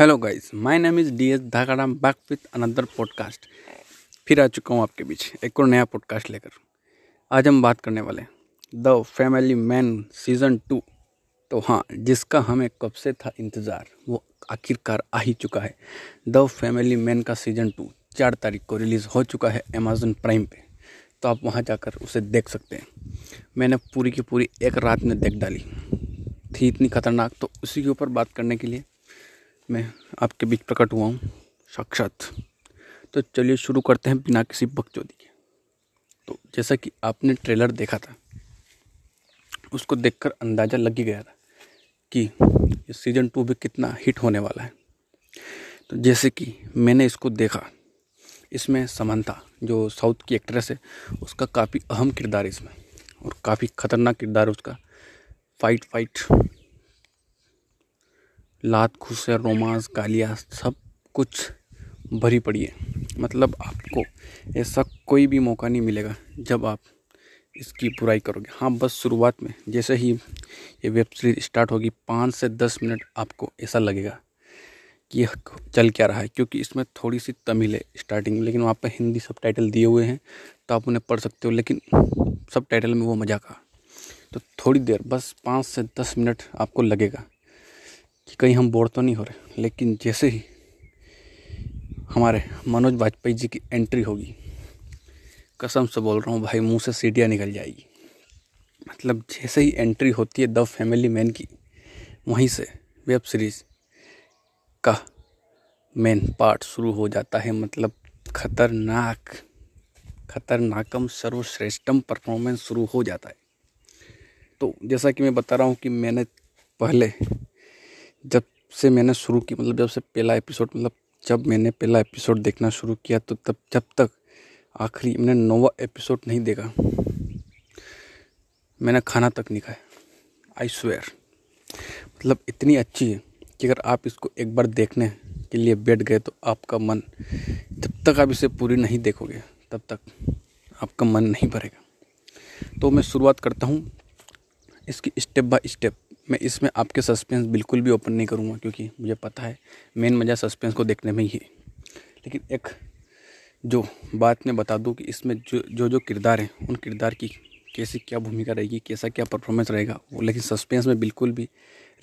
Hello guys my name is D S Dhagaram back with another podcast फिर आ चुका हूँ आपके बीच, एक और नया पॉडकास्ट लेकर। आज हम बात करने वाले the family man season two तो हाँ जिसका हमें कब से था इंतज़ार, वो आखिरकार आ ही चुका है। द फैमिली मैन का सीज़न टू चार तारीख को रिलीज़ हो चुका है अमेज़न प्राइम पे। तो आप वहाँ जाकर उसे देख सकते हैं। मैंने पूरी की पूरी एक रात में देख डाली। थी इतनी खतरनाक तो उसी के ऊपर बात करने के लिए मैं आपके बीच प्रकट हुआ हूँ, साक्षात। तो चलिए शुरू करते हैं बिना किसी बकचोदी के। तो जैसा कि आपने ट्रेलर देखा था, उसको देखकर अंदाज़ा लग ही गया था कि ये सीज़न टू भी कितना हिट होने वाला है। तो जैसे कि मैंने इसको देखा, इसमें समानता जो साउथ की एक्ट्रेस है, उसका काफ़ी अहम किरदार है इसमें और काफ़ी ख़तरनाक किरदार है उसका। फाइट फाइट लात खुसे रोमांस, गालियाँ, सब कुछ भरी पड़ी है। मतलब आपको ऐसा कोई भी मौका नहीं मिलेगा जब आप इसकी बुराई करोगे। हाँ बस शुरुआत में, जैसे ही ये वेब सीरीज़ स्टार्ट होगी, पाँच से दस मिनट आपको ऐसा लगेगा कि यह चल क्या रहा है, क्योंकि इसमें थोड़ी सी तमिल है स्टार्टिंग में, लेकिन वहाँ पर हिंदी सब टाइटल दिए हुए हैं तो आप उन्हें पढ़ सकते हो, लेकिन सब टाइटल में वो मज़ा का तो थोड़ी देर, बस पाँच से दस मिनट आपको लगेगा। कि कहीं हम बोर तो नहीं हो रहे, लेकिन जैसे ही हमारे मनोज वाजपेयी जी की एंट्री होगी, कसम से बोल रहा हूँ भाई, मुँह से सीढ़ियाँ निकल जाएगी। मतलब जैसे ही एंट्री होती है द फैमिली मैन की, वहीं से वेब सीरीज़ का मेन पार्ट शुरू हो जाता है। मतलब खतरनाक, खतरनाकम सर्वश्रेष्ठम परफॉर्मेंस शुरू हो जाता है। तो जैसा कि मैं बता रहा हूँ कि मैंने पहले जब से मैंने शुरू की मतलब जब से पहला एपिसोड मतलब जब मैंने पहला एपिसोड देखना शुरू किया तो तब, जब तक आखिरी मैंने नोवा एपिसोड नहीं देखा, मैंने खाना तक नहीं खाया। आई स्वेयर मतलब इतनी अच्छी है कि अगर आप इसको एक बार देखने के लिए बैठ गए तो आपका मन, जब तक आप इसे पूरी नहीं देखोगे, तब तक आपका मन नहीं भरेगा। तो मैं शुरुआत करता हूँ इसकी स्टेप बाय स्टेप मैं इसमें आपके सस्पेंस बिल्कुल भी ओपन नहीं करूँगा, क्योंकि मुझे पता है, मेन मज़ा सस्पेंस को देखने में ही है। लेकिन एक जो बात मैं बता दूँ कि इसमें जो जो जो किरदार हैं, उन किरदार की कैसी क्या भूमिका रहेगी, कैसा क्या परफॉर्मेंस रहेगा, वो लेकिन सस्पेंस में बिल्कुल भी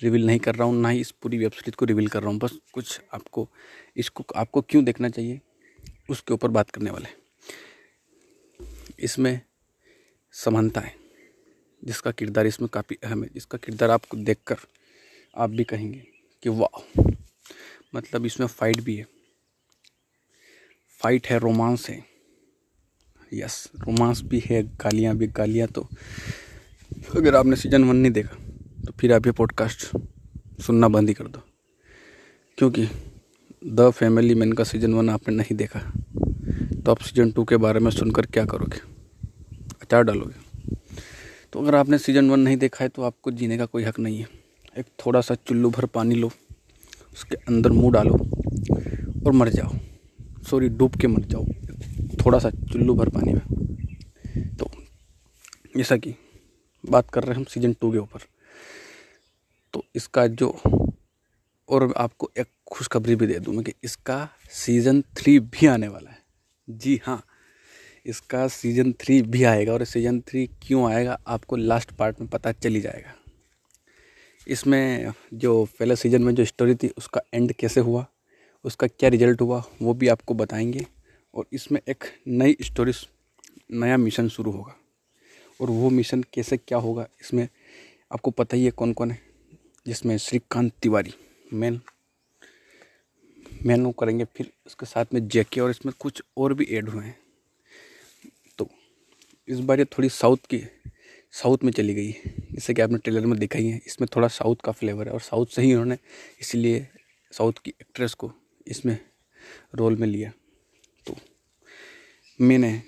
रिवील नहीं कर रहा हूँ, ना ही इस पूरी वेब सीरीज़ को रिवील कर रहा हूँ, बस कुछ आपको, इसको, आपको क्यों देखना चाहिए, उसके ऊपर बात करने वाले इसमें समानता है। जिसका किरदार इसमें काफ़ी अहम है, जिसका किरदार आपको देखकर आप भी कहेंगे कि वाह मतलब इसमें फ़ाइट भी है। फाइट है रोमांस है। यस रोमांस भी है, गालियाँ भी, गालियाँ तो अगर आपने सीज़न वन नहीं देखा तो फिर आप ये पॉडकास्ट सुनना बंद ही कर दो। क्योंकि द फैमिली मैन का सीज़न वन आपने नहीं देखा तो आप सीज़न टू के बारे में सुनकर क्या करोगे? अचार डालोगे? तो अगर आपने सीज़न वन नहीं देखा है तो आपको जीने का कोई हक नहीं है। एक थोड़ा सा चुल्लू भर पानी लो, उसके अंदर मुँह डालो और मर जाओ। सॉरी डूब के मर जाओ। थोड़ा सा चुल्लू भर पानी में। तो जैसा कि बात कर रहे हैं हम सीज़न टू के ऊपर। तो इसका जो और आपको एक खुशखबरी भी दे दूँ मैं कि इसका सीज़न थ्री भी आने वाला है। जी हाँ। इसका सीज़न थ्री भी आएगा और सीज़न थ्री क्यों आएगा, आपको लास्ट पार्ट में पता चली जाएगा। इसमें जो पहले सीज़न में जो स्टोरी थी, उसका एंड कैसे हुआ, उसका क्या रिज़ल्ट हुआ, वो भी आपको बताएँगे और इसमें एक नई स्टोरी नया मिशन शुरू होगा। और वो मिशन कैसे क्या होगा, इसमें आपको पता ही है कौन कौन है, जिसमें श्रीकांत तिवारी। मेन मैन वो करेंगे फिर उसके साथ में जैके और इसमें कुछ और भी ऐड हुए हैं। इस बार ये थोड़ी साउथ की, साउथ में चली गई। जैसे कि आपने ट्रेलर में दिखाई है इसमें थोड़ा साउथ का फ्लेवर है और साउथ से ही उन्होंने इसीलिए साउथ की एक्ट्रेस को इसमें रोल में लिया। तो मैंने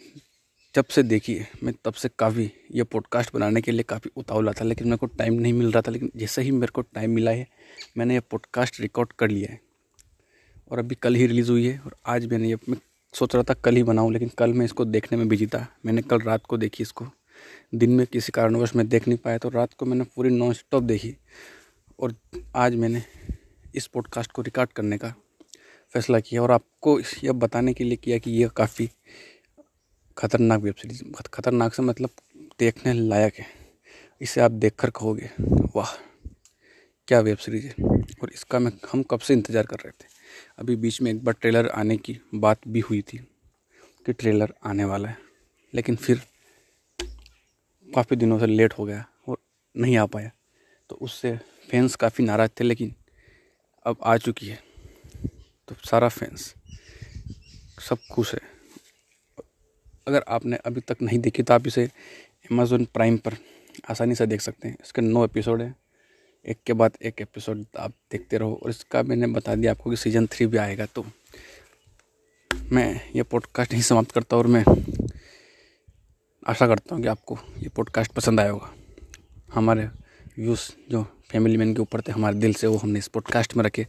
जब से देखी है, मैं तब से काफ़ी ये पॉडकास्ट बनाने के लिए काफ़ी उतावला था, लेकिन मेरे को टाइम नहीं मिल रहा था, लेकिन जैसे ही मेरे को टाइम मिला है, मैंने ये पॉडकास्ट रिकॉर्ड कर लिया है। और अभी कल ही रिलीज़ हुई है और आज मैंने ये सोच रहा था कल ही बनाऊँ, लेकिन कल मैं इसको देखने में बिज़ी था। मैंने कल रात को देखी इसको। दिन में किसी कारणवश मैं देख नहीं पाया तो रात को मैंने पूरी नॉन स्टॉप देखी। और आज मैंने इस पॉडकास्ट को रिकॉर्ड करने का फैसला किया और आपको यह बताने के लिए किया कि यह काफ़ी खतरनाक वेब सीरीज़ खतरनाक से मतलब देखने लायक है। इसे आप देख कर कहोगे, वाह! क्या वेब सीरीज़ है? और इसका मैं, हम कब से इंतज़ार कर रहे थे? अभी बीच में एक बार ट्रेलर आने की बात भी हुई थी कि ट्रेलर आने वाला है, लेकिन फिर काफ़ी दिनों से लेट हो गया और नहीं आ पाया। तो उससे फैंस काफ़ी नाराज़ थे, लेकिन अब आ चुकी है। तो सारा फैंस सब खुश है। अगर आपने अभी तक नहीं देखी तो आप इसे अमेज़ोन प्राइम पर आसानी से देख सकते हैं। इसके नौ एपिसोड हैं। एक के बाद एक एपिसोड आप देखते रहो और इसका मैंने बता दिया आपको कि सीज़न थ्री भी आएगा तो मैं ये पॉडकास्ट नहीं समाप्त करता हूँ और मैं आशा करता हूँ कि आपको ये पॉडकास्ट पसंद आया होगा। हमारे व्यूज़ जो फैमिली मैन के ऊपर थे, हमारे दिल से वो हमने इस पॉडकास्ट में रखे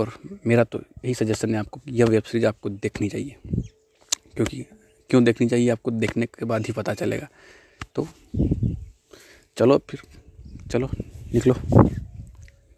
और मेरा तो यही सजेशन है आपको यह वेब सीरीज़ आपको देखनी चाहिए, क्योंकि क्यों देखनी चाहिए आपको देखने के बाद ही पता चलेगा। तो चलो फिर, चलो। निकलो